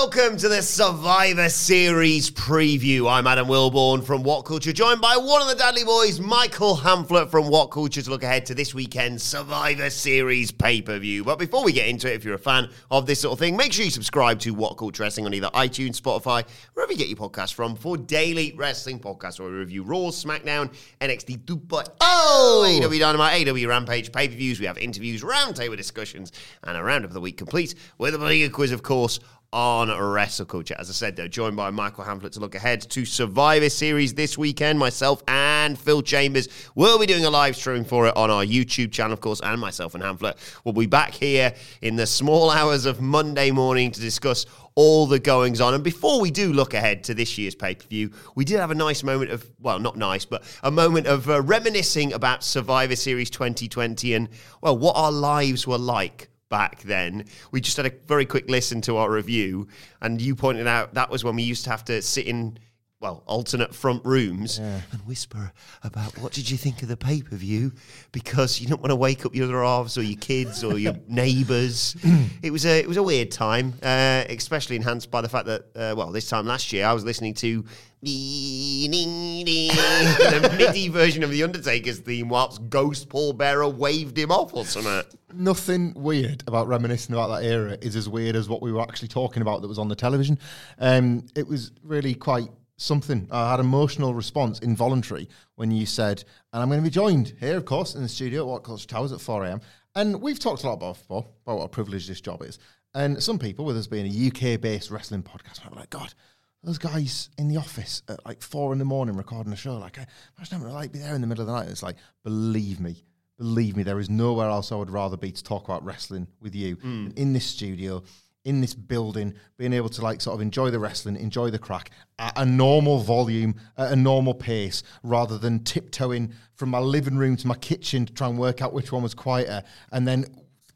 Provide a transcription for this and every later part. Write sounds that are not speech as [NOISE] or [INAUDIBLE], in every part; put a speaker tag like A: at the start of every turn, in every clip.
A: welcome to the Survivor Series preview. I'm Adam Wilborn from What Culture, joined by one of the Dudley Boys, Michael Hamflett from What Culture, to look ahead to this weekend's Survivor Series pay per view. But before we get into it, if you're a fan of this sort of thing, make sure you subscribe to What Culture Wrestling on either iTunes, Spotify, wherever you get your podcasts from, for daily wrestling podcasts where we review Raw, SmackDown, NXT 2.0, oh! AEW Dynamite, AEW Rampage, pay per views. We have interviews, roundtable discussions, and a round of the week complete with a bigger quiz, of course, on Wrestle Culture. As I said, though, joined by Michael Hamflett to look ahead to Survivor Series this weekend. Myself and Phil Chambers will be doing a live stream for it on our YouTube channel, of course, and myself and Hamflett will be back here in the small [LAUGHS] hours of Monday morning to discuss all the goings on. And before we do look ahead to this year's pay per view, we did have a nice moment of, well, not nice, but a moment of uh, reminiscing about Survivor Series 2020 and, well, what our lives were like back then. We just had a very quick listen to our review, and you pointed out that was when we used to have to sit in. Well, alternate front rooms and whisper about what did you think of the pay per view because you don't want to wake up your other halves or your kids or your [LAUGHS] neighbours. [CLEARS THROAT] it was a it was a weird time, uh, especially enhanced by the fact that uh, well, this time last year I was listening to [LAUGHS] the MIDI version of the Undertaker's theme whilst Ghost Paul Bearer waved him off or something.
B: Nothing weird about reminiscing about that era is as weird as what we were actually talking about that was on the television. Um, it was really quite something. I had an emotional response, involuntary, when you said, and I'm going to be joined here, of course, in the studio at What Culture Towers at 4 a.m. And we've talked a lot about before about what a privilege this job is. And some people, with us being a UK based wrestling podcast, might be like, God, those guys in the office at like four in the morning recording a show, like, I imagine having to like be there in the middle of the night. And It's like, believe me, believe me, there is nowhere else I would rather be to talk about wrestling with you hmm. than in this studio, in this building, being able to like sort of enjoy the wrestling, enjoy the crack at a normal volume, at a normal pace, rather than tiptoeing from my living room to my kitchen to try and work out which one was quieter, and then.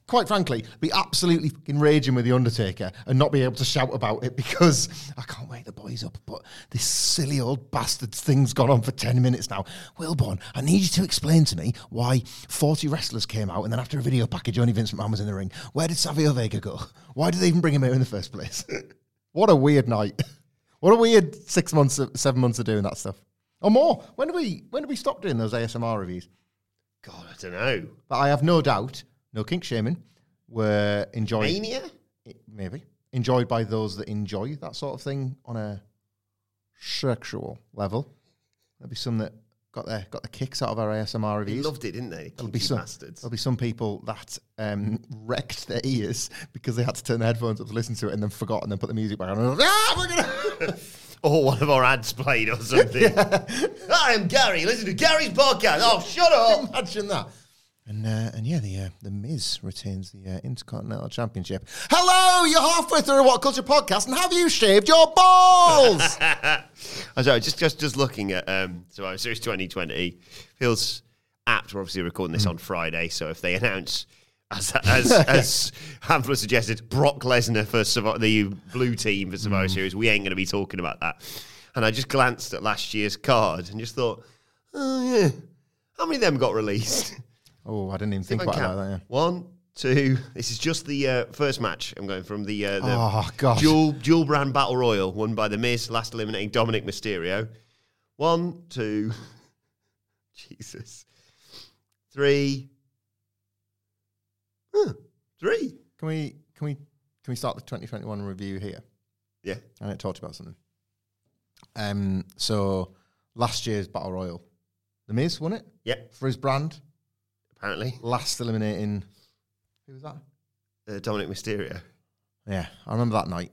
B: Quite frankly, be absolutely fucking raging with the Undertaker and not be able to shout about it because I can't wake the boys up. But this silly old bastard's thing's gone on for ten minutes now. Wilborn, I need you to explain to me why forty wrestlers came out and then after a video package, only Vince McMahon was in the ring. Where did Savio Vega go? Why did they even bring him here in the first place? [LAUGHS] what a weird night. [LAUGHS] What a weird six months, of, seven months of doing that stuff, or more. When do we when do we stop doing those ASMR reviews?
A: God, I don't know.
B: But I have no doubt, no kink shaming, were enjoyed.
A: Mania?
B: Maybe enjoyed by those that enjoy that sort of thing on a sexual level. There'll be some that got their got the kicks out of our ASMR
A: They loved it, didn't they?
B: There'll be some.
A: bastards.
B: There'll be some people that um, [LAUGHS] wrecked their ears because they had to turn their headphones up to listen to it and then forgot and then put the music back on. And, [LAUGHS] ah, we're gonna [LAUGHS]
A: Or one of our ads played or something. Hi, I'm Gary. Listen to Gary's podcast. Oh, shut up.
B: imagine that. And uh, and yeah, the uh, the Miz retains the uh, Intercontinental Championship. Hello, you're halfway through a What Culture podcast, and have you shaved your balls? [LAUGHS]
A: I'm sorry, just just just looking at um, Survivor Series 2020 feels apt. We're obviously recording this on Friday, so if they announce, as [LAUGHS] as as Hamfler suggested, Brock Lesnar for the blue team for Survivor Series, we ain't going to be talking about that. And I just glanced at last year's card and just thought, oh yeah, how many of them got released?
B: Oh, I didn't even think about
A: count.
B: that. Yeah.
A: One, two. This is just the uh, first match. I'm going from the, uh, the
B: Oh, God.
A: dual dual brand battle royal won by the Miz, last eliminating Dominik Mysterio. One, two, [LAUGHS] Jesus, three, Huh, three.
B: Can we can we can we start the 2021 review here?
A: Yeah,
B: I need to talk about something. Um, so last year's Battle Royal, The Miz won it
A: yeah.
B: for his brand,
A: Apparently,
B: last eliminating. Who was that?
A: uh, Dominik Mysterio.
B: Yeah, I remember that night,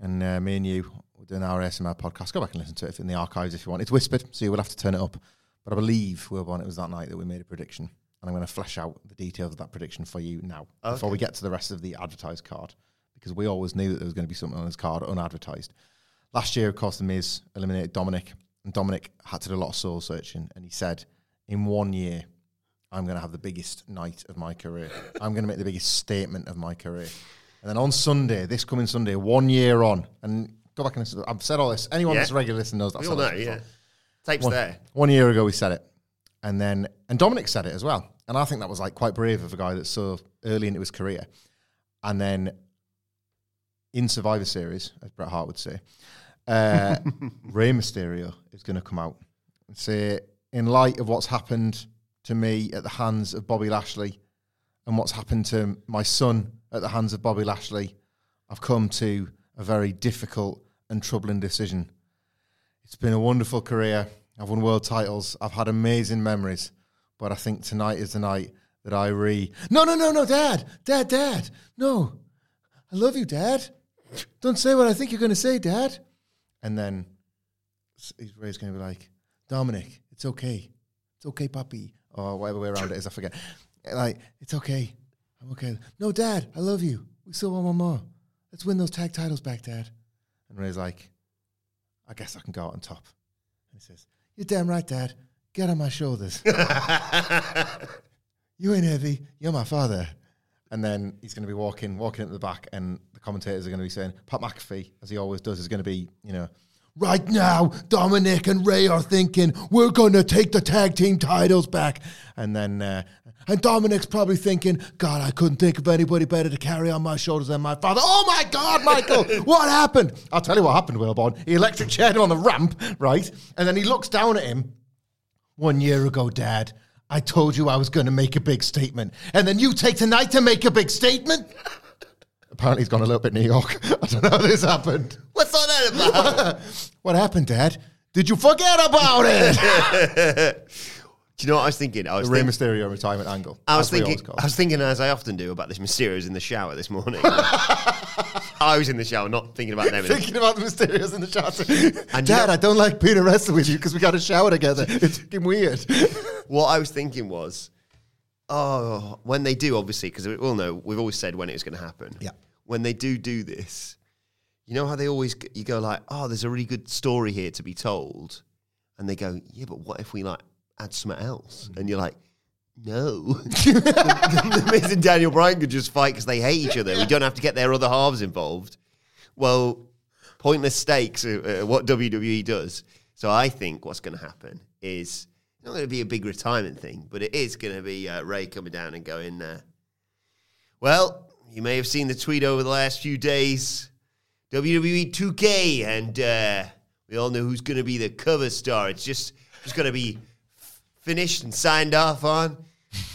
B: and uh, me and you were doing our ASMR podcast. Go back and listen to it in the archives if you want. It's whispered, so you will have to turn it up. But I believe Wilborn, it was that night that we made a prediction, and I'm going to flesh out the details of that prediction for you now before we get to the rest of the advertised card, because we always knew that there was going to be something on this card unadvertised. Last year, of course, the Miz eliminated Dominik, and Dominik had to do a lot of soul searching, and he said, "In one year, I'm going to have the biggest night of my career. [LAUGHS] I'm going to make the biggest statement of my career." And then on Sunday, this coming Sunday, one year on, and go back and listen. I've said all this. Anyone
A: Yeah.
B: that's a regular listener knows that.
A: We all know, yeah. Tapes
B: One,
A: there.
B: one year ago, we said it, and then and Dominik said it as well. And I think that was like quite brave of a guy that's so early into his career. And then in Survivor Series, as Bret Hart would say, uh, [LAUGHS] Rey Mysterio is going to come out and say, in light of what's happened to me at the hands of Bobby Lashley and what's happened to my son at the hands of Bobby Lashley, I've come to a very difficult and troubling decision. It's been a wonderful career. I've won world titles. I've had amazing memories. But I think tonight is the night that I re. No, no, no, no, Dad. Dad, Dad. No. I love you, Dad. Don't say what I think you're going to say, Dad. And then he's Rey's going to be like, Dominik, it's okay. It's okay, puppy. Or whatever way around it is, I forget. Like, it's okay. I'm okay. No, Dad, I love you. We still want one more. Let's win those tag titles back, Dad. And Rey's like, I guess I can go out on top. And he says, You're damn right, Dad. Get on my shoulders. [LAUGHS] you ain't heavy. You're my father. And then he's going to be walking, walking at the back, and the commentators are going to be saying, Pat McAfee, as he always does, is going to be, you know, right now, Dominik and Rey are thinking, we're going to take the tag team titles back. And then, uh, and Dominik's probably thinking, God, I couldn't think of anybody better to carry on my shoulders than my father. Oh my God, Michael, [LAUGHS] what happened? I'll tell you what happened, Wilborn. He electric chaired him on the ramp, right? And then he looks down at him. One year ago, Dad, I told you I was going to make a big statement. And then you take tonight to make a big statement? [LAUGHS] Apparently, he's gone a little bit New York. [LAUGHS] I don't know how this happened.
A: That about?
B: What happened, Dad? Did you forget about it? [LAUGHS]
A: Do you know what I was thinking? I was
B: the Rey. Mysterio retirement angle.
A: I was thinking.
B: always
A: I
B: it.
A: was thinking, as I often do, about this Mysterios in the shower this morning. [LAUGHS] I was in the shower, not thinking about them.
B: Thinking about the Mysterios in the shower. [LAUGHS]
A: And
B: Dad,
A: you
B: I don't like being arrested with you because we got a shower together. It's fucking weird.
A: what I was thinking was, oh, when they do, obviously, because we all know we've always said when it was going to happen.
B: Yeah.
A: When they do do this, you know how they always g- you go like, oh, there's a really good story here to be told, and they go, yeah, but what if we like add something else? And you're like. No, the [LAUGHS] Miz and Daniel Bryan could just fight because they hate each other. We don't have to get their other halves involved. Well, pointless stakes are, are what WWE does. So I think what's going to happen is not going to be a big retirement thing, but it is going to be uh, Rey coming down and going, uh, well, you may have seen the tweet over the last few days, WWE 2K, and uh, we all know who's going to be the cover star. It's just, just going to be f- finished and signed off on.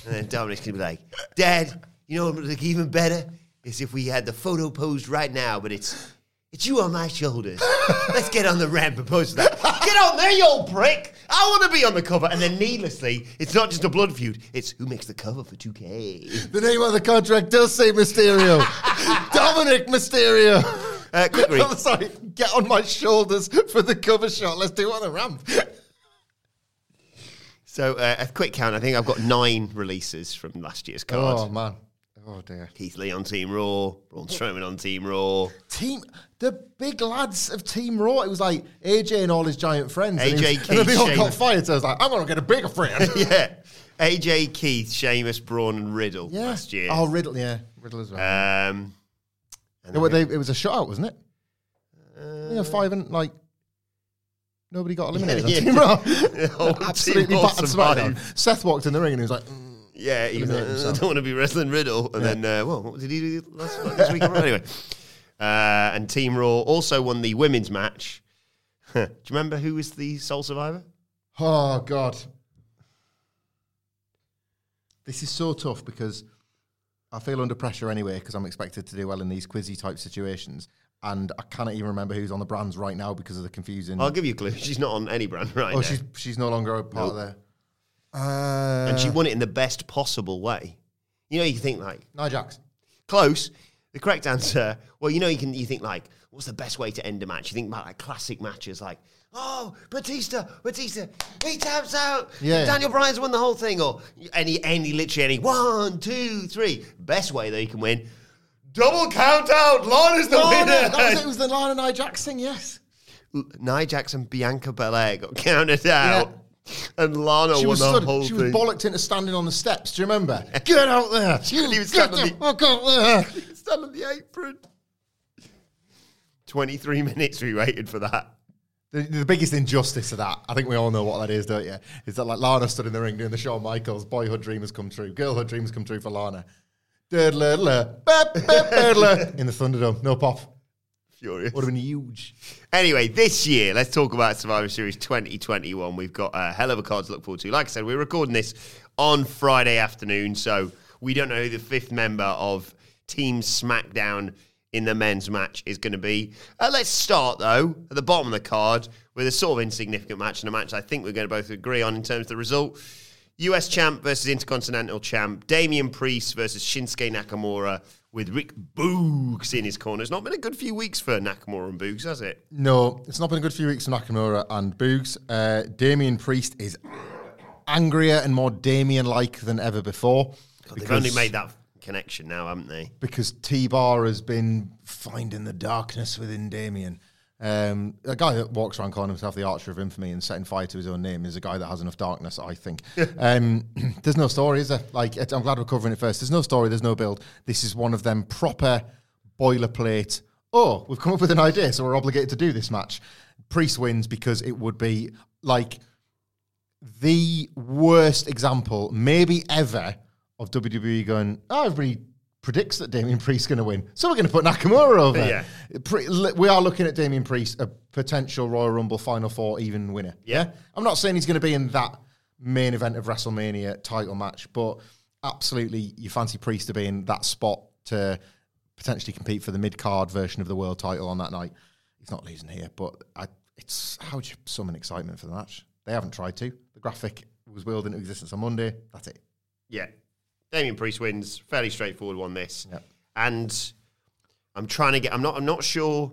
A: And then Dominik's going to be like, Dad, you know what would look even better? Is if we had the photo posed right now, but it's it's you on my shoulders. Let's get on the ramp and pose that. Get on there, you old prick. I want to be on the cover. And then needlessly, it's not just a blood feud. It's who makes the cover for 2K.
B: the name of the contract does say Mysterio. [LAUGHS] Dominik Mysterio.
A: Uh, quick read. [LAUGHS]
B: I'm sorry. Get on my shoulders for the cover shot. Let's do it on the ramp.
A: So uh, a quick count. I think I've got nine releases from last year's card.
B: Oh man. Oh dear.
A: Keith Lee on Team Raw, Braun Strowman on Team Raw,
B: Team the big lads of Team Raw. It was like AJ and all his giant friends. and, he
A: AJ, [LAUGHS]
B: and then they
A: Keith,
B: all got
A: Sheamus.
B: fired. So I was like, I'm gonna get a bigger friend. [LAUGHS]
A: yeah, AJ, Keith, Sheamus, Braun, and Riddle
B: yeah.
A: last year.
B: Oh, Riddle. Yeah, Riddle as well.
A: Um, and
B: it, they- it was a shutout, wasn't it?
A: Uh,
B: you know, five and like nobody got eliminated [LAUGHS]
A: Yeah, [LAUGHS] yeah.
B: Raw. [LAUGHS]
A: Team
B: Absolutely battered. Seth walked in the ring and he was like, mm,
A: Yeah, he was like, "Uh, I don't want to be wrestling Riddle. And then, uh, well, what did he do last this week? anyway. Uh, and Team Raw also won the women's match. do you remember who was the sole survivor?
B: Oh God, this is so tough because I feel under pressure anyway because I'm expected to do well in these quizzy type situations, and I cannot even remember who's on the brands right now because of the confusing.
A: I'll give you a clue. [LAUGHS] She's not on any brand right
B: oh,
A: now.
B: she's she's no longer a part of there. Uh,
A: and she won it in the best possible way. You know, you think like,
B: Nia Jax.
A: close. The correct answer, well, you know, you can you think like, what's the best way to end a match? You think about like classic matches, like, oh, Batista, Batista, he taps out.
B: Yeah.
A: Daniel Bryan's won the whole thing, or any, any, literally any one, two, three. Best way that he can win. Double count out. Lana's the
B: no,
A: winner.
B: that was it. It was the Lana Nia thing. Yes,
A: Nia Jax and Bianca Belair got counted out, and Lana
B: she
A: won
B: was
A: the
B: stood, she was
A: thing.
B: bollocked into standing on the steps. Do you remember? [LAUGHS] Get out there! [LAUGHS] You
A: He was
B: get
A: standing
B: the fuck out there!
A: Stand on the apron. 23 minutes we waited for that.
B: The, the biggest injustice of that, I think we all know what that is, don't you? Is that like Lana stood in the ring doing the Shawn Michaels boyhood dream has come true, girlhood dreams come true for Lana. Diddler, bap, bap, diddler, in the Thunderdome, no pop.
A: Furious.
B: Would have been huge.
A: Anyway, this year, let's talk about Survivor Series 2021. We've got a hell of a card to look forward to. Like I said, we're recording this on Friday afternoon, so we don't know who the fifth member of Team SmackDown in the men's match is going to be. Uh, let's start, though, at the bottom of the card with a sort of insignificant match and a match I think we're going to both agree on in terms of the result. US champ versus Intercontinental champ. Damian Priest versus Shinsuke Nakamura with Rick Boogs in his corner. It's not been a good few weeks for Nakamura and Boogs, has it?
B: No, it's not been a good few weeks for Nakamura and Boogs. Uh, Damian Priest is angrier and more Damien-like than ever before.
A: They've only made that connection now, haven't they?
B: because T Bar has been finding the darkness within Damien. Um, a guy that walks around calling himself the Archer of Infamy and setting fire to his own name is a guy that has enough darkness, I think. [LAUGHS] um, [CLEARS THROAT] there's no story, is there? Like, I'm glad we're covering it first. There's no story, there's no build. This is one of them proper boilerplate. Oh, we've come up with an idea, so we're obligated to do this match. Priest wins because it would be like the worst example, maybe ever, of WWE going, oh, everybody predicts that Damian Priest's going to win. So we're going to put Nakamura over.
A: Yeah.
B: Pre- we are looking at Damian Priest, a potential Royal Rumble Final Four even winner.
A: Yeah.
B: I'm not saying he's going to be in that main event of WrestleMania title match, but absolutely you fancy Priest to be in that spot to potentially compete for the mid card version of the world title on that night. He's not losing here, but I, it's how would you summon excitement for the match? They haven't tried to. The graphic was wheeled into existence on Monday. That's it.
A: Yeah. Damian Priest wins. Fairly straightforward one, this.
B: Yep.
A: And I'm trying to get, I'm not, I'm not sure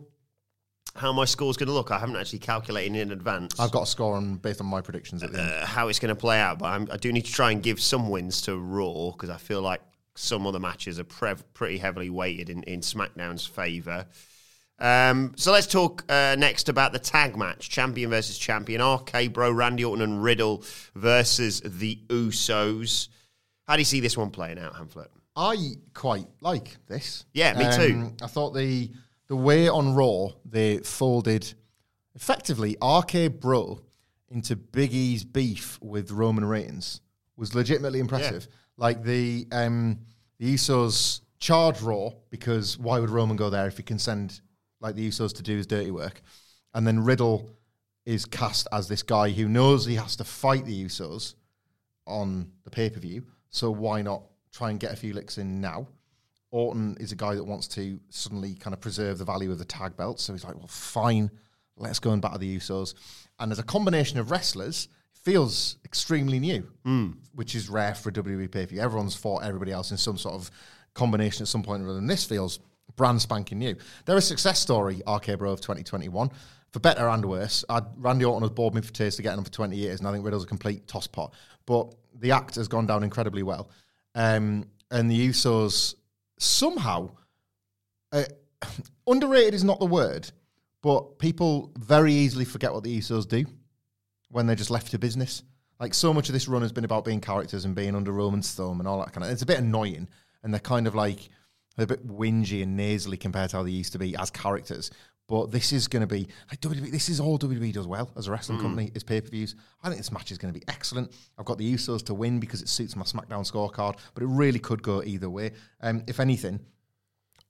A: how my score's going to look. I haven't actually calculated in advance.
B: I've got a score on based on my predictions at the end.
A: uh, how it's going to play out, but I'm, I do need to try and give some wins to Raw because I feel like some other matches are pre- pretty heavily weighted in, in SmackDown's favour. Um, so let's talk uh, next about the tag match: champion versus champion. RK Bro, Randy Orton, and Riddle versus the Usos. How do you see this one playing out, Hamflett?
B: I quite like this.
A: Yeah, me too.
B: I thought the the way on Raw they folded effectively RK Bro into Big E's beef with Roman Reigns was legitimately impressive. Like the um, the Usos charge Raw because why would Roman go there if he can send like the Usos to do his dirty work, and then Riddle is cast as this guy who knows he has to fight the Usos on the pay per view. So why not try and get a few licks in now? Orton is a guy that wants to suddenly kind of preserve the value of the tag belt. So he's like, well, fine, let's go and batter the Usos. And as a combination of wrestlers, feels extremely new, hmm. which is rare for a WWE pay per view. Everyone's fought everybody else in some sort of combination at some point or other. And this feels brand spanking new. They're a success story, RK Bro of 2021. For better and worse, I'd, Randy Orton has bored me for taste to getting him for 20 years, and I think Riddle's a complete tosspot. But the act has gone down incredibly well. Um, and the Usos somehow uh, [SIGHS] underrated is not the word, but people very easily forget what the Usos do when they're just left to business. Like so much of this run has been about being characters and being under Roman's thumb and all that kind of. It's a bit annoying, and they're kind of like a bit whingy and nasally compared to how they used to be as characters. But this is going to be like WWE. This is all WWE does well as a wrestling company is pay per views. I think this match is going to be excellent. I've got the Usos to win because it suits my SmackDown scorecard, but it really could go either way. Um, if anything,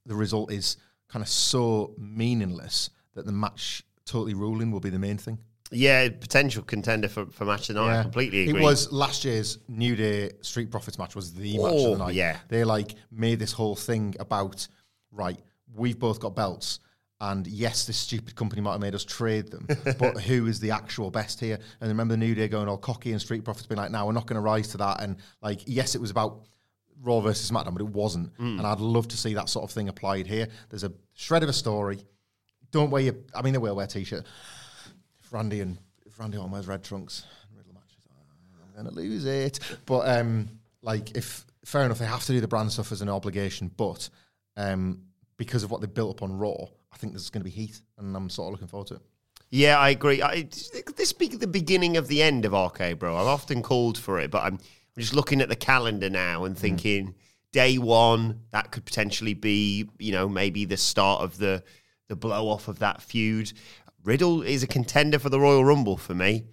B: the result is kind of so meaningless that the match totally ruling will be the main thing.
A: Yeah, potential contender for, for match tonight. I completely agree.
B: It was last year's New Day Street Profits match was the match
A: Oh,
B: of the night.
A: yeah.
B: They like made this whole thing about right, we've both got belts. And yes, this stupid company might have made us trade them, [LAUGHS] but who is the actual best here? And remember the New Day going all cocky and Street Profits being like, "No, we're not going to rise to that." And like, yes, it was about Raw versus SmackDown, but it wasn't.
A: Mm.
B: And I'd love to see that sort of thing applied here. There's a shred of a story. Don't wear your, I mean, they will wear t-shirt. If Randy and if Randy Orton wears red trunks, matches, I'm gonna lose it. But um, like, if fair enough, they have to do the brand stuff as an obligation, but um, because of what they built up on Raw, I think there's going to be heat, and I'm sort of looking forward to it.
A: Yeah, I agree. I, this be the beginning of the end of RK, bro. I've often called for it, but I'm just looking at the calendar now and mm. thinking day one that could potentially be, you know, maybe the start of the the blow off of that feud. Riddle is a contender for the Royal Rumble for me.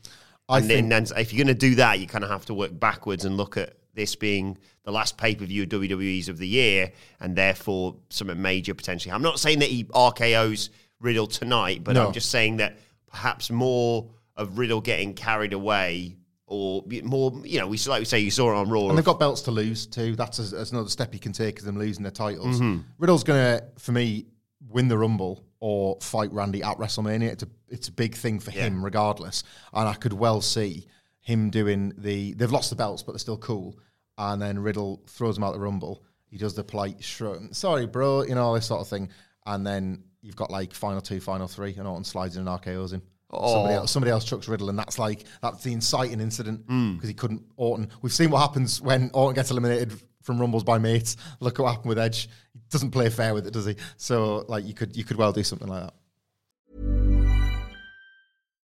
B: I
A: and
B: think-
A: then, then if you're going to do that, you kind of have to work backwards and look at this being the last pay per view of WWE's of the year, and therefore some major potentially. I'm not saying that he RKO's Riddle tonight, but
B: No.
A: I'm just saying that perhaps more of Riddle getting carried away, or more, you know, we like we say you saw it on Raw.
B: And they've got belts to lose too. That's, a, that's another step you can take of them losing their titles.
A: Mm-hmm.
B: Riddle's going to, for me, win the Rumble or fight Randy at WrestleMania. It's a, it's a big thing for him, regardless. And I could well see him doing the. They've lost the belts, but they're still cool. And then Riddle throws him out the Rumble. He does the polite shrug. Sorry, bro. You know, all this sort of thing. And then you've got like final two, final three, and Orton slides in and RKO's him. Somebody oh. else, somebody else chucks Riddle, and that's like that's the inciting incident mm. because he couldn't Orton. We've seen what happens when Orton gets eliminated from Rumbles by mates. Look what happened with Edge. He doesn't play fair with it, does he? So like you could you could well do something like that.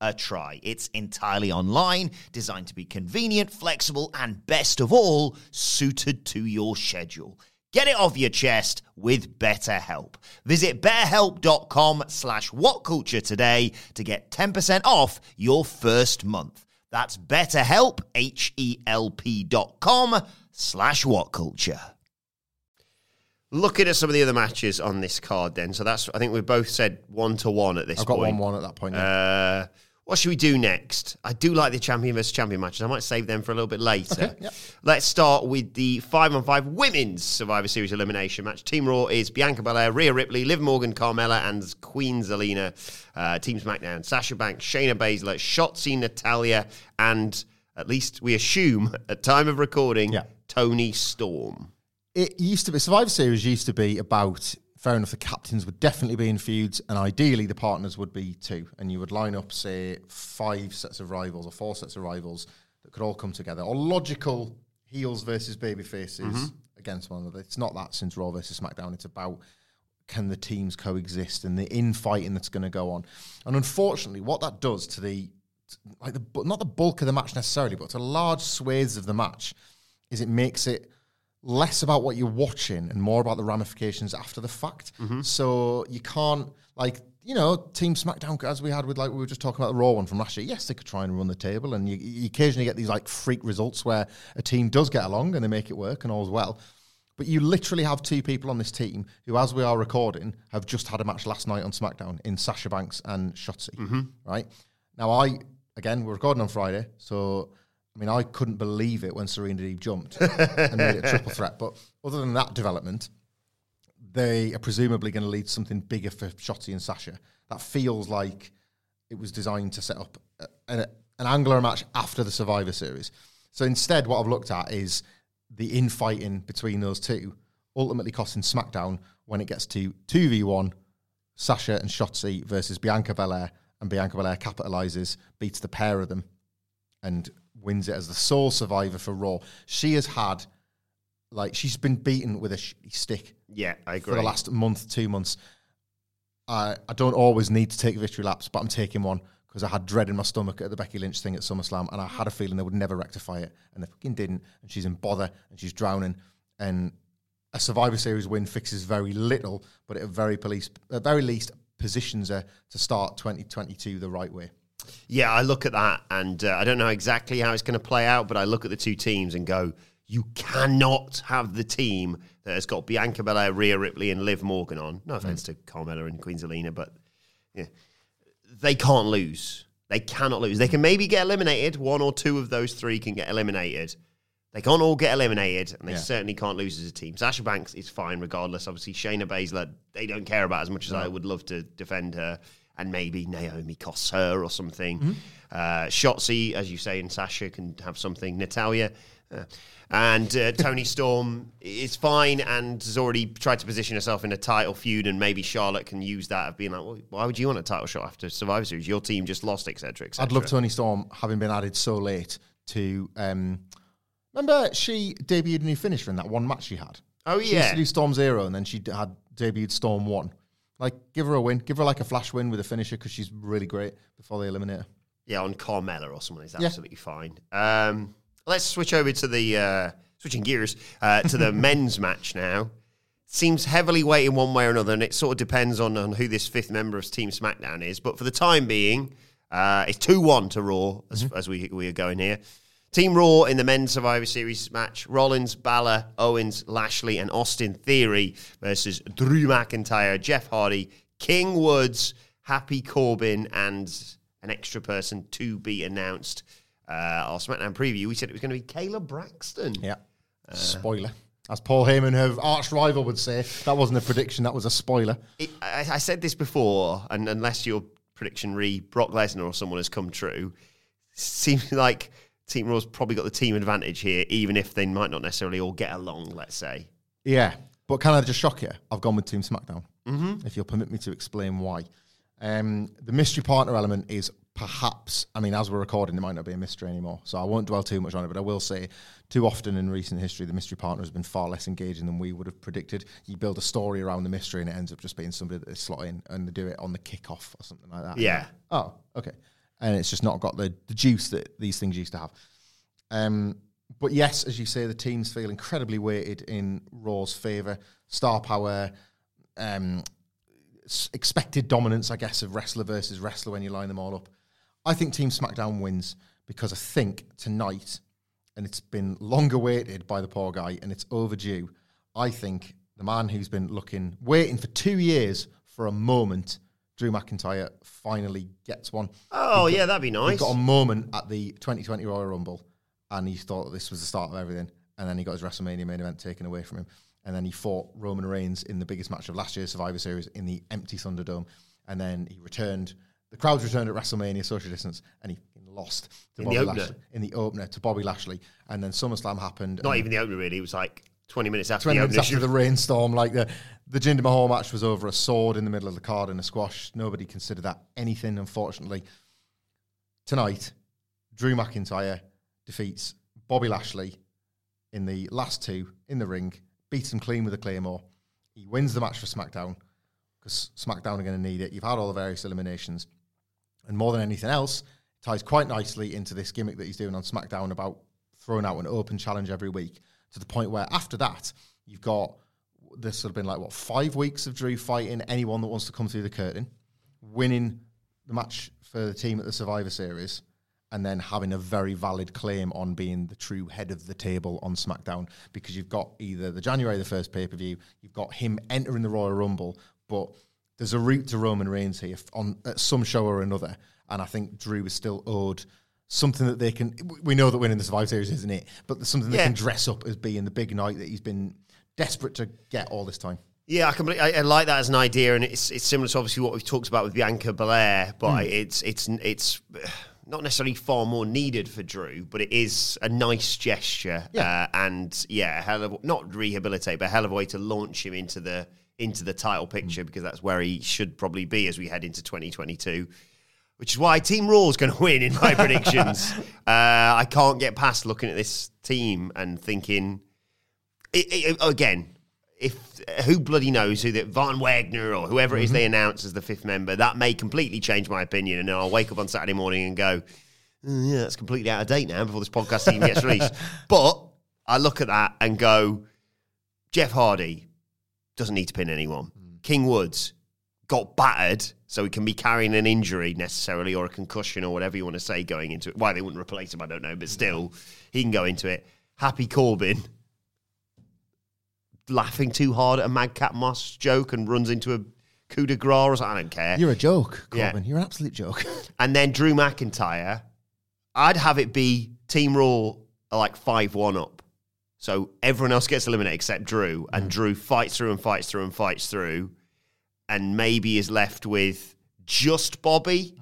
C: a try. It's entirely online, designed to be convenient, flexible, and best of all, suited to your schedule. Get it off your chest with BetterHelp. Visit betterhelp.com slash whatculture today to get 10% off your first month. That's betterhelp, H-E-L-P dot com slash whatculture.
A: Looking at some of the other matches on this card, then. So that's, I think we've both said one to one at this
B: I've got
A: point.
B: one one at that point. yeah.
A: Uh, what should we do next? I do like the champion versus champion matches. I might save them for a little bit later.
B: Okay, yep.
A: Let's start with the five on five women's Survivor Series elimination match. Team Raw is Bianca Belair, Rhea Ripley, Liv Morgan, Carmella, and Queen Zelina. Uh, Team SmackDown, Sasha Banks, Shayna Baszler, Shotzi, Natalya, and at least we assume [LAUGHS] at time of recording,
B: Yeah.
A: Toni Storm.
B: it used to be Survivor Series used to be about fair enough the captains would definitely be in feuds and ideally the partners would be two. And you would line up say five sets of rivals or four sets of rivals that could all come together. Or logical heels versus baby faces mm-hmm. against one another. It's not that since Raw versus SmackDown it's about can the teams coexist and the infighting that's going to go on. And unfortunately what that does to the like the not the bulk of the match necessarily but to large swathes of the match is it makes it less about what you're watching and more about the ramifications after the fact. Mm-hmm. So you can't like you know Team SmackDown as we had with like we were just talking about the Raw one from last year. Yes, they could try and run the table, and you, you occasionally get these like freak results where a team does get along and they make it work and all's well. But you literally have two people on this team who, as we are recording, have just had a match last night on SmackDown in Sasha Banks and Shotzi. Mm-hmm. Right now, I again we're recording on Friday, so I mean I couldn't believe it when Serena Deeb jumped and made it a triple threat. But other than that development, they are presumably going to lead to something bigger for Shotzi and Sasha. That feels like it was designed to set up a, a- an Angler match after the Survivor Series. So instead, what I've looked at is the infighting between those two, ultimately costing SmackDown when it gets to 2v1, Sasha and Shotzi versus Bianca Belair, and Bianca Belair capitalizes, beats the pair of them, and wins it as the sole survivor for Raw. She has had, like, she's been beaten with a shitty stick
A: Yeah, I agree.
B: for the last month, two months. I I don't always need to take victory laps, but I'm taking one because I had dread in my stomach at the Becky Lynch thing at SummerSlam, and I had a feeling they would never rectify it, and they fucking didn't. And she's in bother, and she's drowning, and a Survivor Series win fixes very little, but at very police, at very least positions her to start 2022 the right way.
A: Yeah, I look at that and uh, I don't know exactly how it's going to play out, but I look at the two teams and go, you cannot have the team that has got Bianca Belair, Rhea Ripley, and Liv Morgan on. No offense to Carmella and Queen Zelina, but yeah, they can't lose. They cannot lose. They can maybe get eliminated. One or two of those three can get eliminated. They can't all get eliminated, and they
B: Yeah.
A: certainly can't lose as a team. Sasha Banks is fine regardless. Obviously, Shayna Baszler, they don't care about as much as I would love to defend her. And maybe Naomi costs her or something. Uh, Shotzi, as you say, and Sasha can have something. Natalya. uh, and uh, [LAUGHS] Toni Storm is fine and has already tried to position herself in a title feud, and maybe Charlotte can use that of being like, well, why would you want a title shot after Survivor Series? Your team just lost, etc. etc.
B: I'd love Toni Storm having been added so late to. Um, remember, she debuted a new finisher in that one match she had.
A: Oh, yeah,
B: She used to do Storm Zero, and then she d- had debuted Storm One. Like, give her a win. Give her like a flash win with a finisher because she's really great before they eliminate her.
A: Yeah, on Carmella or someone is
B: Yeah.
A: absolutely fine. Um, let's switch over to the uh, switching gears uh, to the [LAUGHS] men's match now. Seems heavily weighted one way or another, and it sort of depends on, on who this fifth member of Team SmackDown is. But for the time being, uh, it's two one to Raw as, as we we are going here. Team Raw in the men's Survivor Series match: Rollins, Balor, Owens, Lashley, and Austin Theory versus Drew McIntyre, Jeff Hardy, King Woods, Happy Corbin, and an extra person to be announced. Uh, our SmackDown preview, we said it was going to be Kayla Braxton.
B: Yeah. spoiler. As Paul Heyman, her arch rival, would say, that wasn't a prediction, that was a spoiler.
A: It, I, I said this before, and unless your prediction re Brock Lesnar or someone has come true, [LAUGHS] seems like Team Raw's probably got the team advantage here, even if they might not necessarily all get along. Let's say.
B: Yeah, but can I just shock you? I've gone with Team SmackDown. Mm-hmm. If you'll permit me to explain why. Um, the mystery partner element is perhaps, I mean, as we're recording, it might not be a mystery anymore. So I won't dwell too much on it, but I will say too often in recent history, the mystery partner has been far less engaging than we would have predicted. You build a story around the mystery and it ends up just being somebody that they slot in and they do it on the kickoff or something like that.
A: Yeah.
B: Oh, okay. And it's just not got the, the juice that these things used to have. Um, but yes, as you say, the teams feel incredibly weighted in Raw's favour. Star power, um, expected dominance, I guess, of wrestler versus wrestler when you line them all up. I think Team SmackDown wins because I think tonight, and it's been long awaited by the poor guy, and it's overdue. I think the man who's been looking, waiting for two years for a moment, Drew McIntyre, finally gets one.
A: Oh yeah, that'd be
B: He
A: nice.
B: got a moment at the 2020 Royal Rumble, and he thought that this was the start of everything. And then he got his WrestleMania main event taken away from him. And then he fought Roman Reigns in the biggest match of last year's Survivor Series in the empty Thunderdome. And then he returned. The crowds returned at WrestleMania, social distance, and he lost to
A: In the opener?
B: Lashley in the opener to Bobby Lashley, and then SummerSlam happened.
A: Not even the opener, really. It was like 20 minutes after
B: 20
A: the
B: minutes after the rainstorm, like the the Jinder Mahal match was over a sword in the middle of the card in a squash. Nobody considered that anything, unfortunately. Tonight, Drew McIntyre defeats Bobby Lashley in the last two in the ring, beats him clean with a claymore. He wins the match for SmackDown because SmackDown are going to need it. You've had all the various eliminations, and more than anything else, it ties quite nicely into this gimmick that he's doing on SmackDown about throwing out an open challenge every week to the point where after that you've got this sort of been like what five weeks of Drew fighting anyone that wants to come through the curtain, winning the match for the team at the Survivor Series, and then having a very valid claim on being the true head of the table on SmackDown. Because you've got either the January the first pay per view, you've got him entering the Royal Rumble, but there's a route to Roman Reigns here on at some show or another, and I think Drew is still owed something that they can. We know that winning the Survivor Series isn't it, but there's something they can dress up as being the big night that he's been desperate to get all this time.
A: Yeah, I, completely, I, I like that as an idea, and it's it's similar to obviously what we've talked about with Bianca Belair, but it's it's it's [SIGHS] not necessarily far more needed for Drew, but it is a nice gesture,
B: Yeah.
A: uh, and yeah, hell of not rehabilitate, but a hell of a way to launch him into the into the title picture because that's where he should probably be as we head into 2022. Which is why Team Raw is going [LAUGHS] to win in my predictions. [LAUGHS] Uh, I can't get past looking at this team and thinking, it, it, again, if who bloody knows who that Von Wagner or whoever it is mm-hmm. they announce as the fifth member, that may completely change my opinion, and then I'll wake up on Saturday morning and go, "Oh, yeah, that's completely out of date now before this podcast even gets released. [LAUGHS] But I look at that and go, Jeff Hardy doesn't need to pin anyone. Mm. King Woods got battered, so he can be carrying an injury necessarily or a concussion or whatever you want to say going into it. Why they wouldn't replace him, I don't know, but still, he can go into it. Happy Corbin laughing too hard at a Madcap Moss joke and runs into a coup de grace or something. I don't care.
B: You're a joke,
A: Yeah.
B: Corbin. You're an absolute joke. [LAUGHS]
A: And then Drew McIntyre, I'd have it be Team Raw like 5 1 up. So everyone else gets eliminated except Drew, and mm. Drew fights through and fights through and fights through, and maybe is left with just Bobby.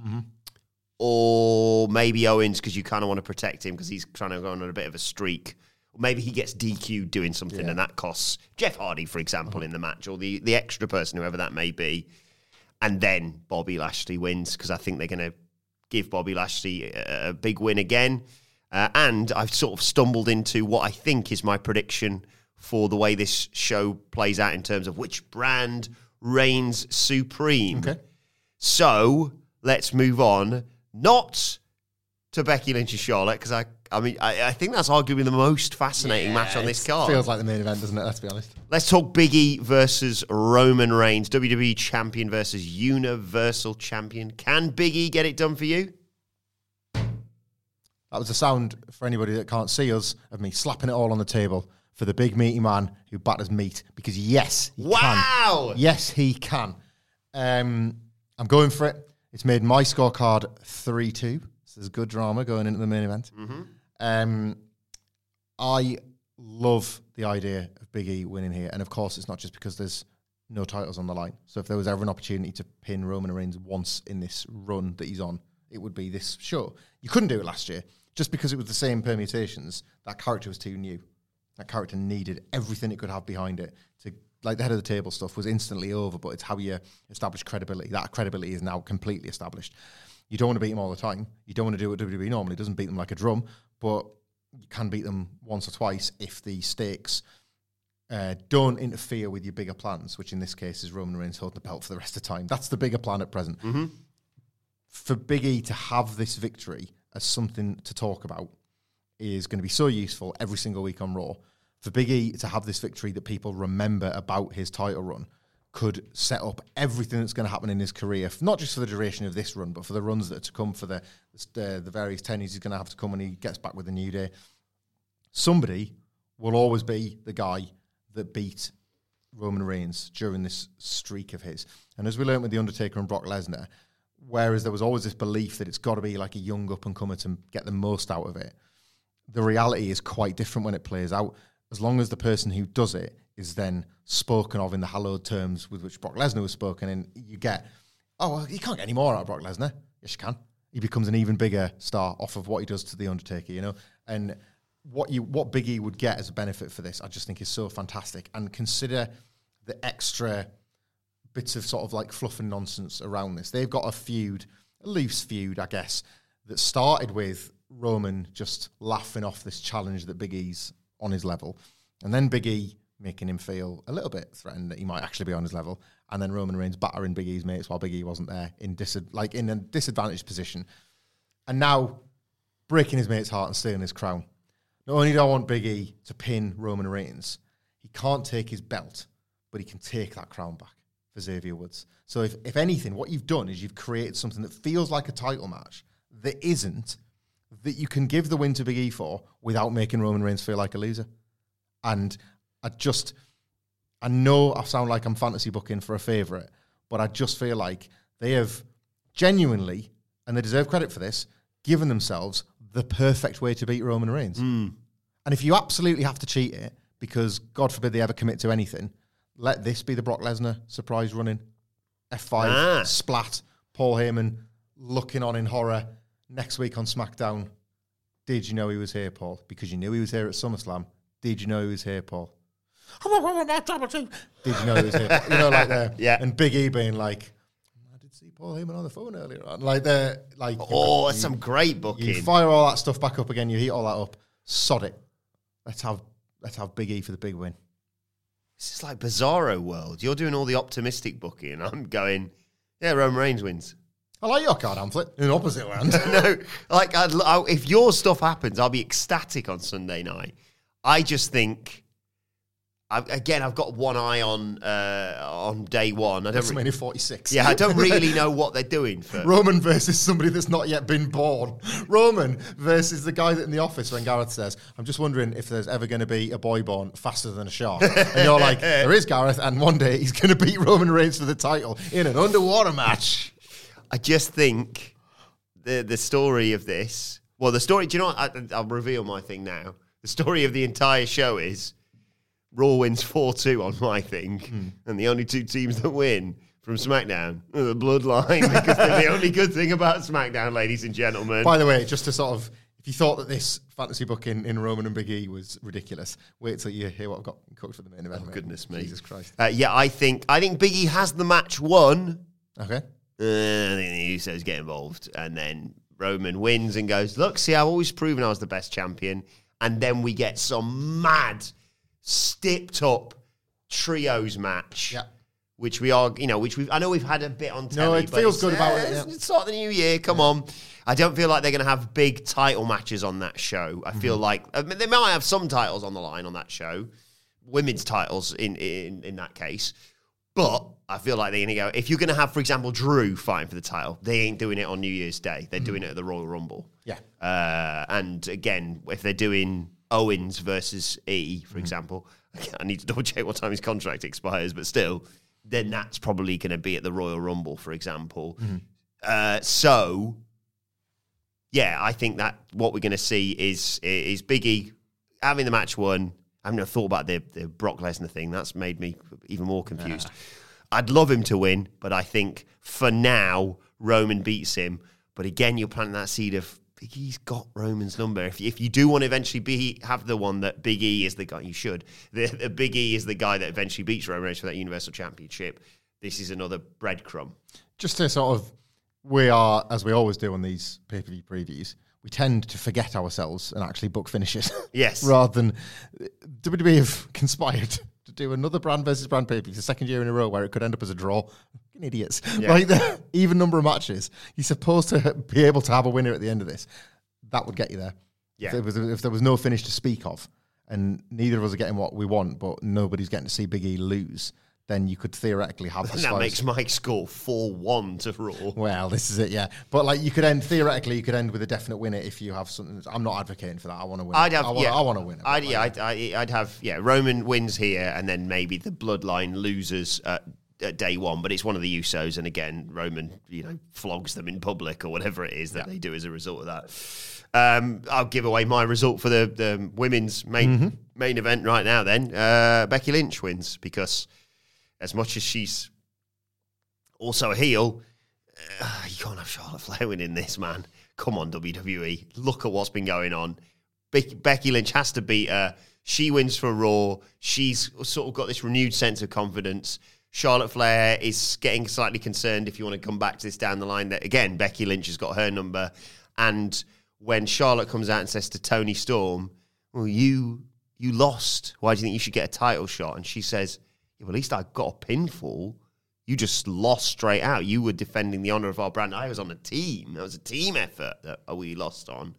A: Or maybe Owens because you kind of want to protect him because he's trying to go on a bit of a streak. Or maybe he gets DQ'd doing something and that costs Jeff Hardy, for example, in the match, or the, the extra person, whoever that may be and then Bobby Lashley wins because I think they're going to give Bobby Lashley a, a big win again. Uh, and I've sort of stumbled into what I think is my prediction for the way this show plays out in terms of which brand reigns supreme.
B: Okay.
A: So let's move on, not to Becky Lynch and Charlotte because I, I mean, I, I think that's arguably the most fascinating match on this card.
B: Feels like the main event, doesn't it? Let's be honest.
A: Let's talk Biggie versus Roman Reigns, WWE champion versus Universal champion. Can Biggie get it done for you?
B: That was a sound for anybody that can't see us of me slapping it all on the table for the big meaty man who batters meat. Because yes, he
A: Wow!
B: can. Yes, he can. Um, I'm going for it. It's made my scorecard three two. So there's good drama going into the main event. Um, I love the idea of Big E winning here, and of course, it's not just because there's no titles on the line. So if there was ever an opportunity to pin Roman Reigns once in this run that he's on, it would be this show. You couldn't do it last year just because it was the same permutations. That character was too new. That character needed everything it could have behind it to. Like the head of the table stuff was instantly over, but it's how you establish credibility. That credibility is now completely established. You don't want to beat them all the time. You don't want to do what WWE normally doesn't beat them like a drum, but you can beat them once or twice if the stakes uh, don't interfere with your bigger plans, which in this case is Roman Reigns holding the belt for the rest of the time. That's the bigger plan at present. For Big E to have this victory as something to talk about is going to be so useful every single week on Raw. For Big E to have this victory that people remember about his title run could set up everything that's going to happen in his career, not just for the duration of this run, but for the runs that are to come, for the the, the various tennies he's going to have to come when he gets back with the New Day. Somebody will always be the guy that beat Roman Reigns during this streak of his. And as we learned with The Undertaker and Brock Lesnar, whereas there was always this belief that it's got to be like a young up and comer to get the most out of it, the reality is quite different when it plays out. As long as the person who does it is then spoken of in the hallowed terms with which Brock Lesnar was spoken in, you get, oh, well, you can't get any more out of Brock Lesnar. Yes, you can. he becomes an even bigger star off of what he does to the Undertaker. You know, and what you what Big E would get as a benefit for this, I just think is so fantastic. And consider the extra bits of sort of like fluff and nonsense around this. They've got a feud, a loose feud, I guess, that started with Roman just laughing off this challenge that Big E's on his level, and then Big E making him feel a little bit threatened that he might actually be on his level, and then Roman Reigns battering Big E's mates while Big E wasn't there in dis- like in a disadvantaged position, and now breaking his mate's heart and stealing his crown. Not only do I want Big E to pin Roman Reigns, he can't take his belt, but he can take that crown back for Xavier Woods. So if, if anything, what you've done is you've created something that feels like a title match that isn't, that you can give the win to Big E for without making Roman Reigns feel like a loser. And I just, I know I sound like I'm fantasy booking for a favourite, but I just feel like they have genuinely, and they deserve credit for this, given themselves the perfect way to beat Roman Reigns. And if you absolutely have to cheat it, because God forbid they ever commit to anything, let this be the Brock Lesnar surprise running. F5,
A: Ah.
B: splat, Paul Heyman looking on in horror next week on SmackDown. Did you know he was here, Paul? Because you knew he was here at SummerSlam. Did you know he was here, Paul? Did you know he was here? You know, like the uh, [LAUGHS]
A: Yeah.
B: and Big E being like, I did see Paul Heyman on the phone earlier on. Like the like
A: Oh, that's
B: you-
A: some great booking.
B: you fire all that stuff back up again. You heat all that up. Sod it. Let's have let's have Big E for the big win.
A: This is like Bizarro World. You're doing all the optimistic booking, and I'm going, yeah, Roman Reigns wins.
B: I like your card, Hamflett. In opposite land. [LAUGHS]
A: no, like I'd, I, if your stuff happens, I'll be ecstatic on Sunday night. I just think, I, again, I've got one eye on uh, on day one. I don't. Re-
B: WrestleMania 46.
A: yeah, I don't really know what they're doing [LAUGHS] for.
B: Roman versus somebody that's not yet been born. Roman versus the guy that in the office when Gareth says, I'm just wondering if there's ever going to be a boy born faster than a shark. And you're like, [LAUGHS] there is Gareth, and one day he's going to beat Roman Reigns for the title in an underwater match.
A: I just think the the story of this. Well, the story. Do you know what? I, I'll reveal my thing now. The story of the entire show is Raw wins four two on my thing, and the only two teams that win from SmackDown are the Bloodline [LAUGHS] because they're the only good thing about SmackDown, ladies and gentlemen.
B: By the way, just to sort of, if you thought that this fantasy book in, in Roman and Big E was ridiculous, wait till you hear what I've got cooked for the main event.
A: Oh,
B: mate.
A: goodness me,
B: Jesus Christ.
A: Uh, yeah, I think I think Biggie has the match won.
B: Okay.
A: Think the Usos get involved, and then Roman wins and goes, "Look, see, I've always proven I was the best champion." And then we get some mad, stepped up trios match.
B: Yeah.
A: Which we are, you know, which we I know we've had a bit on telly.
B: No, it feels good about it,
A: It's,
B: yeah.
A: it's not the new year. Come on. I don't feel like they're going to have big title matches on that show. I
B: Mm-hmm.
A: feel like I mean, they might have some titles on the line on that show, women's titles in in, in that case. But I feel like they're going to go. If you're going to have, for example, Drew fighting for the title, they ain't doing it on New Year's Day. They're doing it at the Royal Rumble.
B: Yeah.
A: Uh, and again, if they're doing Owens versus E, for example, [LAUGHS] I need to double check what time his contract expires, but still, then that's probably going to be at the Royal Rumble, for example. Uh, so, yeah, I think that what we're going to see is is Biggie having the match won. I haven't thought about the, the Brock Lesnar thing. That's made me even more confused. I'd love him to win, but I think for now, Roman beats him. But again, you're planting that seed of Big E's got Roman's number. If, if you do want to eventually be have the one that Big E is the guy, you should. The, the Big E is the guy that eventually beats Roman Reigns for that Universal Championship. This is another breadcrumb.
B: just to sort of we are as we always do on these pay-per-view previews we tend to forget ourselves and actually book finishes. [LAUGHS]
A: Yes.
B: rather than WWE have conspired to do another brand versus brand pay-per-view. The second year in a row where it could end up as a draw. Fucking idiots. [LAUGHS] Like the even number of matches. You're supposed to [LAUGHS] be able to have a winner at the end of this. That would get you there.
A: Yeah.
B: if, there was, if there was no finish to speak of. And neither of us are getting what we want but nobody's getting to see Big E lose then you could theoretically have [LAUGHS]
A: And that makes Mike score 4 1 to Raw.
B: well, this is it, yeah. But like, you could end theoretically, you could end with a definite winner if you have something. I'm not advocating for that. I want to win.
A: I'd have,
B: I want,
A: yeah,
B: I want to win.
A: I'd, yeah, I'd, I- I'd have, yeah, Roman wins here, and then maybe the Bloodline loses at, at day one. But it's one of the Usos, and again, Roman, you know, flogs them in public or whatever it is that they do as a result of that. Um, I'll give away my result for the, the women's main
B: Mm-hmm.
A: main event right now. Then uh, Becky Lynch wins because as much as she's also a heel, uh, you can't have Charlotte Flair winning this, man. Come on, WWE. Look at what's been going on. Be- Becky Lynch has to beat her. She wins for Raw. She's sort of got this renewed sense of confidence. Charlotte Flair is getting slightly concerned if you want to come back to this down the line that again Becky Lynch has got her number and when Charlotte comes out and says to Toni Storm, "Well, you you lost. Why do you think you should get a title shot?" and she says, "At least I got a pinfall. You just lost straight out. You were defending the honor of our brand. I was on a team. That was a team effort that we lost on.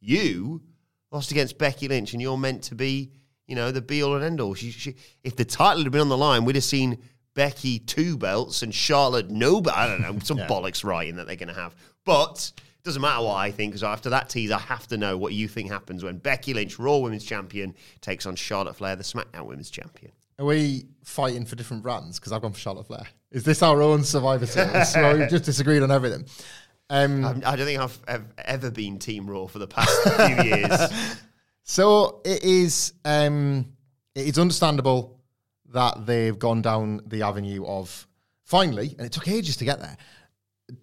A: You lost against Becky Lynch, and you're meant to be, you know, the be all and end all. She, she, if the title had been on the line, we'd have seen Becky two belts and Charlotte no belt. I don't know, [LAUGHS] some yeah. bollocks writing that they're going to have. But it doesn't matter what I think, because after that tease, I have to know what you think happens when Becky Lynch, Raw Women's Champion, takes on Charlotte Flair, the SmackDown Women's Champion.
B: Are we fighting for different brands? Because I've gone for Charlotte Flair. Is this our own Survivor Series? so we've just disagreed on everything.
A: Um, I don't think I've, I've, ever been Team Raw for the past few [LAUGHS] years.
B: So it is. Um, it is understandable that they've gone down the avenue of finally, and it took ages to get there,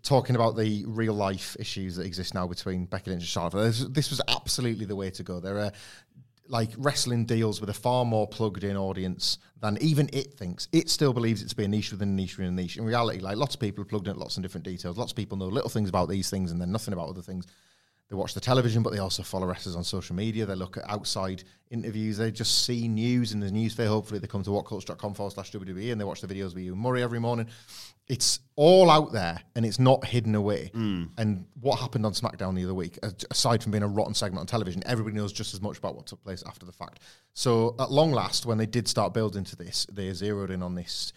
B: talking about the real life issues that exist now between Becky Lynch and Charlotte. This, this was absolutely the way to go. There are like wrestling deals with a far more plugged in audience than even it thinks. It still believes it to be a niche within a niche within a niche. In reality, like lots of people are plugged in lots of different details. Lots of people know little things about these things and then nothing about other things. They watch the television, but they also follow wrestlers on social media. They look at outside interviews. They just see news in the news fair. Hopefully, they come to whatculture.com forward slash WWE and they watch the videos with you Murray every morning. It's all out there and it's not hidden away. Mm. And what happened on SmackDown the other week, aside from being a rotten segment on television, everybody knows just as much about what took place after the fact. So, at long last, when they did start building to this, they zeroed in on this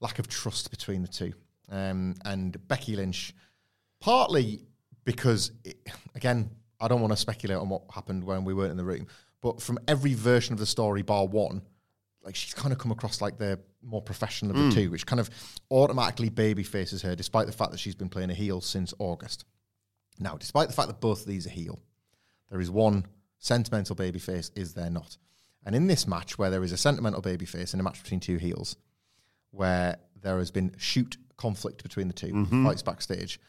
B: lack of trust between the two. Um, and Becky Lynch, partly because, it, again, I don't want to speculate on what happened when we weren't in the room, but from every version of the story, bar one, like she's kind of come across like the more professional of the mm. two, which kind of automatically baby faces her, despite the fact that she's been playing a heel since August. Now, despite the fact that both of these are heel, there is one sentimental baby face, is there not? And in this match, where there is a sentimental baby face in a match between two heels, where there has been shoot conflict between the 2 mm-hmm. fights backstage,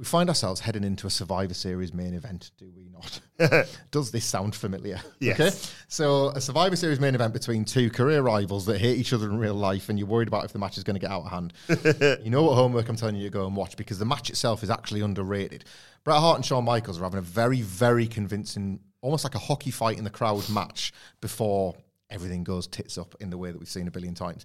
B: we find ourselves heading into a Survivor Series main event, do we not? [LAUGHS] [LAUGHS] Does this sound familiar?
A: Yes.
B: Okay. So, a Survivor Series main event between two career rivals that hate each other in real life, and you're worried about if the match is going to get out of hand. [LAUGHS] you know what homework I'm telling you to go and watch because the match itself is actually underrated. Bret Hart and Shawn Michaels are having a very, very convincing, almost like a hockey fight in the crowd match before everything goes tits up in the way that we've seen a billion times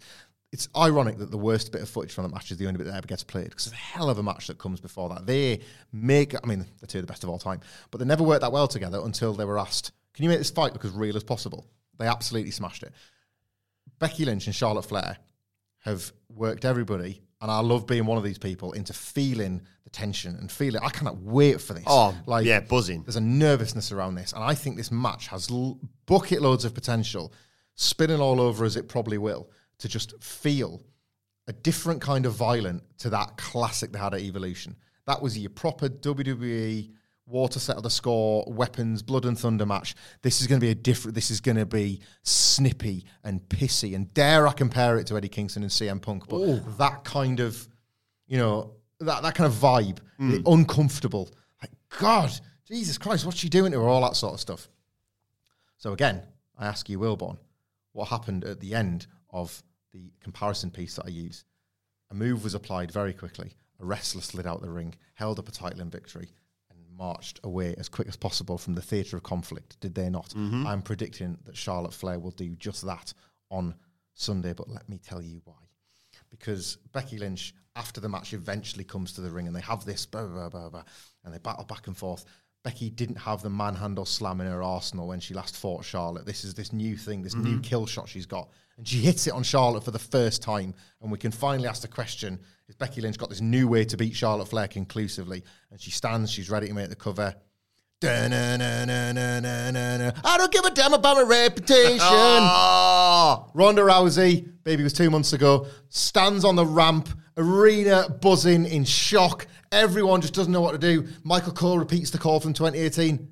B: it's ironic that the worst bit of footage from that match is the only bit that ever gets played because it's a hell of a match that comes before that. They make, I mean, the two are the best of all time, but they never worked that well together until they were asked, "Can you make this fight look as real as possible?" They absolutely smashed it. Becky Lynch and Charlotte Flair have worked everybody, and I love being one of these people into feeling the tension and feeling. I cannot wait for this.
A: Oh, like yeah, buzzing.
B: There's a nervousness around this, and I think this match has l- bucket loads of potential, spinning all over as it probably will to just feel a different kind of violent to that classic they had at Evolution. That was your proper WWE water settle the score, weapons, blood and thunder match. This is going to be a different. This is going to be snippy and pissy, and dare I compare it to Eddie Kingston and CM Punk? But Ooh. that kind of, you know, that that kind of vibe, mm. uncomfortable. Like God, Jesus Christ, what's she doing to her? All that sort of stuff. So again, I ask you, Wilborn, what happened at the end of the comparison piece that I use. A move was applied very quickly. A wrestler slid out the ring, held up a title in victory, and marched away as quick as possible from the theatre of conflict. Did they not? Mm-hmm. I'm predicting that Charlotte Flair will do just that on Sunday, but let me tell you why. Because Becky Lynch, after the match, eventually comes to the ring and they have this, blah, blah, blah, blah, and they battle back and forth. Becky didn't have the manhandle slam in her arsenal when she last fought Charlotte. This is this new thing, this mm-hmm. new kill shot she's got. And she hits it on Charlotte for the first time. And we can finally ask the question is Becky Lynch got this new way to beat Charlotte Flair conclusively? And she stands, she's ready to make the cover. I don't give a damn about my reputation. [LAUGHS] Ah. Oh. Ronda Rousey, baby was two months ago, stands on the ramp, arena buzzing in shock. Everyone just doesn't know what to do. Michael Cole repeats the call from 2018.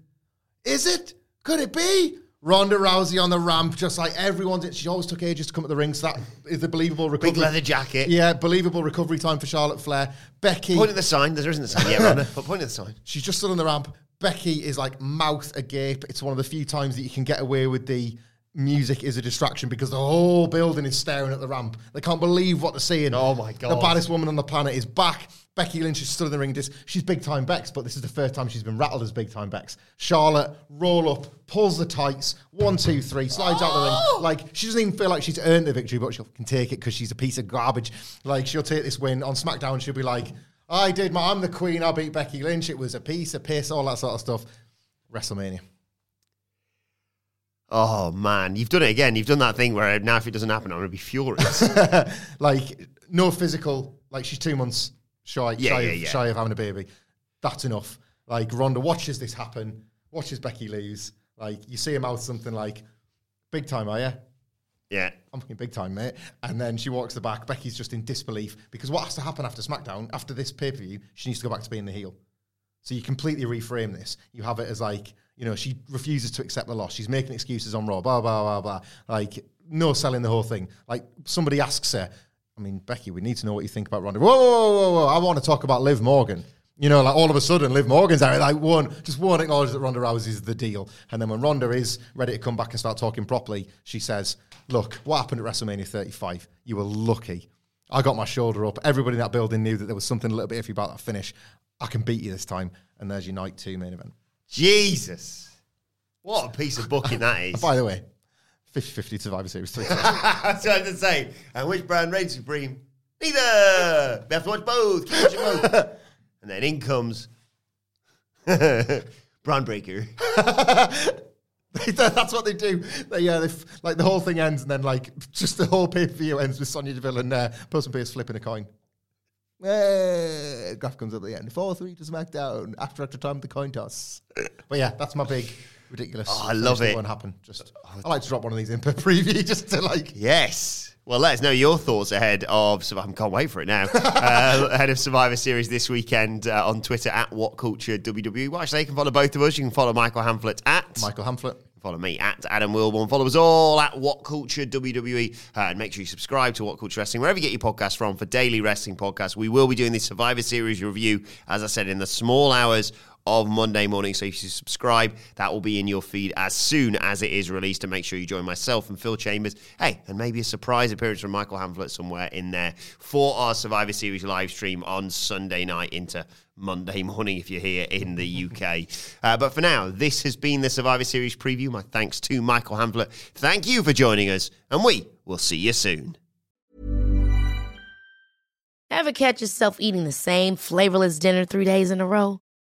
B: Is it? Could it be? Ronda Rousey on the ramp, just like everyone did. She always took ages to come at the ring, so that is a believable recovery.
A: Big leather jacket.
B: Yeah, believable recovery time for Charlotte Flair. Becky,
A: Point at the sign. There isn't a sign yet, Ronda. But point at the sign.
B: she's just stood on the ramp. Becky is like mouth agape. It's one of the few times that you can get away with the music is a distraction because the whole building is staring at the ramp. They can't believe what they're seeing.
A: Oh my god!
B: The baddest woman on the planet is back. Becky Lynch is stood in the ring. Just, she's big time Bex, but this is the first time she's been rattled as big time Bex. Charlotte roll up, pulls the tights, one, two, three, slides out the
A: Oh!
B: ring. Like she doesn't even feel like she's earned the victory, but she can take it because she's a piece of garbage. Like she'll take this win on SmackDown. She'll be like, "I did my, I'm the queen. I beat Becky Lynch. It was a piece of piss, all that sort of stuff." WrestleMania.
A: Oh man, you've done it again. You've done that thing where now if it doesn't happen, I'm going to be furious. [LAUGHS]
B: like no physical. Like she's two months shy,
A: Yeah,
B: shy,
A: yeah,
B: of,
A: yeah.
B: shy of having a baby. That's enough. Like Ronda watches this happen, watches Becky lose. Like you see him out something like, "Big time, are you?"
A: Yeah.
B: I'm fucking big time, mate. And then she walks the back. Becky's just in disbelief because what has to happen after SmackDown, after this pay per view, she needs to go back to being the heel. So you completely reframe this. You have it as like, you know, she refuses to accept the loss. She's making excuses on Raw, blah, blah, blah, blah. Like, no selling the whole thing. Like, somebody asks her, I mean, Becky, we need to know what you think about Ronda. Whoa, whoa, whoa, whoa, whoa. I want to talk about Liv Morgan. You know, like all of a sudden, Liv Morgan's out. Like, one, just one acknowledge that Ronda Rousey's the deal. And then when Ronda is ready to come back and start talking properly, she says, Look, what happened at WrestleMania 35? You were lucky. I got my shoulder up. Everybody in that building knew that there was something a little bit iffy about that finish. I can beat you this time. And there's your night two main event.
A: Jesus. What a piece of booking that [LAUGHS] is.
B: By the way, 50 50 Survivor Series 3. [LAUGHS]
A: That's what I was to say. And which brand reigns supreme? Neither. We have to watch both. Keep watching both. [LAUGHS] and then in comes [LAUGHS] Brand Breaker. [LAUGHS] [LAUGHS]
B: That's what they do. They, yeah, they f- like the whole thing ends, and then like just the whole pay per view ends with Sonya Deville and uh, Person Pearce flipping a coin. Eh, graph comes up at the end. Four three to SmackDown after extra time the coin toss. But yeah, that's my big ridiculous.
A: Oh, I love it.
B: Won't happen. Just I like to drop one of these in per preview just to like.
A: Yes. Well, let us know your thoughts ahead of. I can't wait for it now. [LAUGHS] uh, ahead of Survivor Series this weekend uh, on Twitter at What Culture WWE. Well, actually, you can follow both of us. You can follow Michael Hamflett at
B: Michael Hamflett.
A: Follow me at Adam Wilborn. Follow us all at What Culture WWE. Uh, and make sure you subscribe to What Culture Wrestling, wherever you get your podcasts from, for daily wrestling podcasts. We will be doing this Survivor Series review, as I said, in the small hours of Monday morning. So if you subscribe, that will be in your feed as soon as it is released. And make sure you join myself and Phil Chambers. Hey, and maybe a surprise appearance from Michael Hamflett somewhere in there for our Survivor Series live stream on Sunday night into Monday [LAUGHS] morning if you're here in the UK. Uh, but for now, this has been the Survivor Series preview. My thanks to Michael Hamflett. Thank you for joining us, and we will see you soon.
D: Ever catch yourself eating the same flavorless dinner three days in a row?